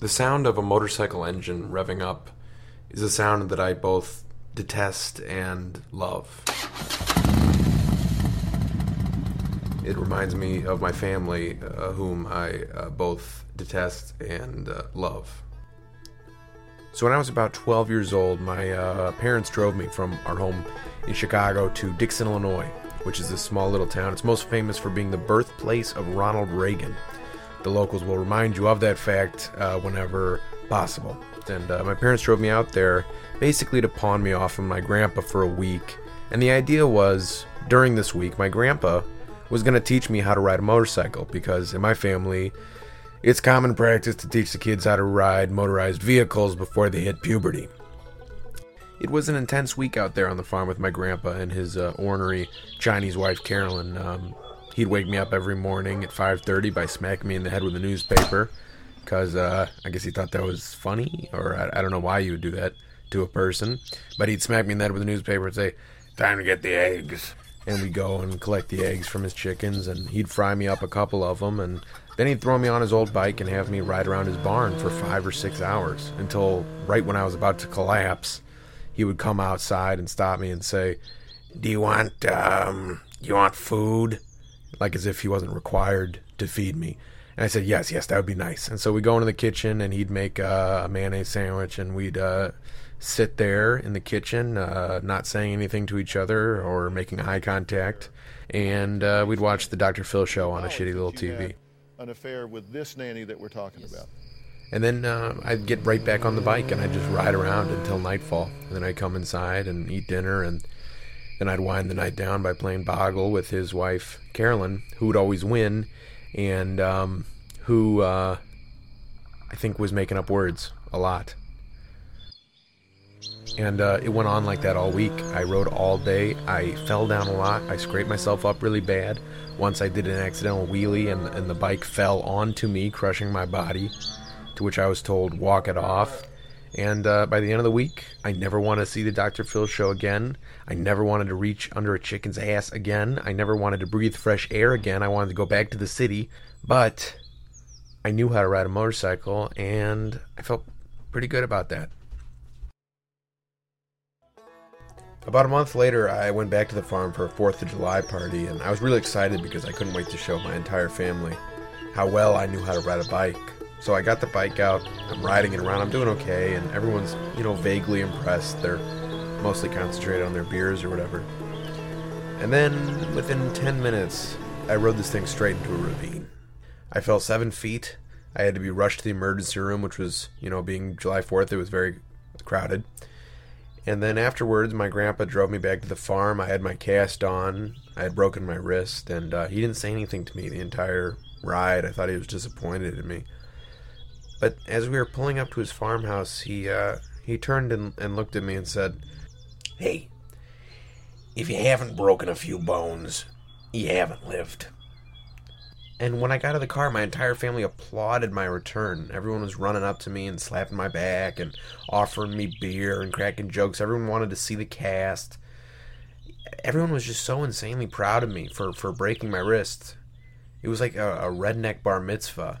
The sound of a motorcycle engine revving up is a sound that I both detest and love. It reminds me of my family, uh, whom I uh, both detest and uh, love. So, when I was about 12 years old, my uh, parents drove me from our home in Chicago to Dixon, Illinois, which is a small little town. It's most famous for being the birthplace of Ronald Reagan. The locals will remind you of that fact uh, whenever possible. And uh, my parents drove me out there basically to pawn me off of my grandpa for a week. And the idea was during this week, my grandpa was going to teach me how to ride a motorcycle because in my family, it's common practice to teach the kids how to ride motorized vehicles before they hit puberty. It was an intense week out there on the farm with my grandpa and his uh, ornery Chinese wife Carolyn. Um, he'd wake me up every morning at 5:30 by smacking me in the head with a newspaper, because uh, I guess he thought that was funny, or I, I, don't know why you would do that to a person. But he'd smack me in the head with a newspaper and say, "Time to get the eggs." And we'd go and collect the eggs from his chickens, and he'd fry me up a couple of them, and then he'd throw me on his old bike and have me ride around his barn for five or six hours until right when I was about to collapse, he would come outside and stop me and say, "Do you want um, you want food?" Like as if he wasn't required to feed me. And I said, yes, yes, that would be nice. And so we go into the kitchen, and he'd make uh, a mayonnaise sandwich, and we'd uh, sit there in the kitchen, uh, not saying anything to each other or making eye contact, and uh, we'd watch the Dr. Phil show on a shitty little TV. An affair with this nanny that we're talking about. And then uh, I'd get right back on the bike, and I'd just ride around until nightfall. And then I'd come inside and eat dinner, and then I'd wind the night down by playing Boggle with his wife, Carolyn, who would always win, and um, who uh, I think was making up words a lot. And uh, it went on like that all week. I rode all day. I fell down a lot. I scraped myself up really bad. Once I did an accidental wheelie, and, and the bike fell onto me, crushing my body, to which I was told, walk it off. And uh, by the end of the week, I never want to see the Dr. Phil show again. I never wanted to reach under a chicken's ass again. I never wanted to breathe fresh air again. I wanted to go back to the city. But I knew how to ride a motorcycle, and I felt pretty good about that. About a month later, I went back to the farm for a 4th of July party, and I was really excited because I couldn't wait to show my entire family how well I knew how to ride a bike. So I got the bike out, I'm riding it around, I'm doing okay, and everyone's, you know, vaguely impressed. They're mostly concentrated on their beers or whatever. And then, within 10 minutes, I rode this thing straight into a ravine. I fell seven feet. I had to be rushed to the emergency room, which was, you know, being July 4th, it was very crowded. And then afterwards, my grandpa drove me back to the farm. I had my cast on. I had broken my wrist, and uh, he didn't say anything to me the entire ride. I thought he was disappointed in me. But as we were pulling up to his farmhouse, he uh, he turned and, and looked at me and said, "Hey, if you haven't broken a few bones, you haven't lived." And when I got out of the car, my entire family applauded my return. Everyone was running up to me and slapping my back and offering me beer and cracking jokes. Everyone wanted to see the cast. Everyone was just so insanely proud of me for, for breaking my wrist. It was like a, a redneck bar mitzvah.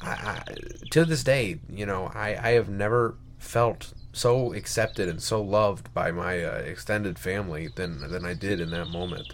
I, I, to this day, you know, I, I have never felt so accepted and so loved by my uh, extended family than than I did in that moment.